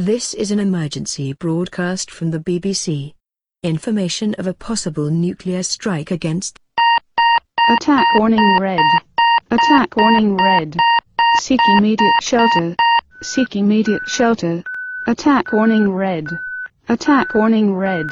This is an emergency broadcast from the BBC. Information of a possible nuclear strike against Attack warning red. Attack warning red. Seek immediate shelter. Seek immediate shelter. Attack warning red. Attack warning red.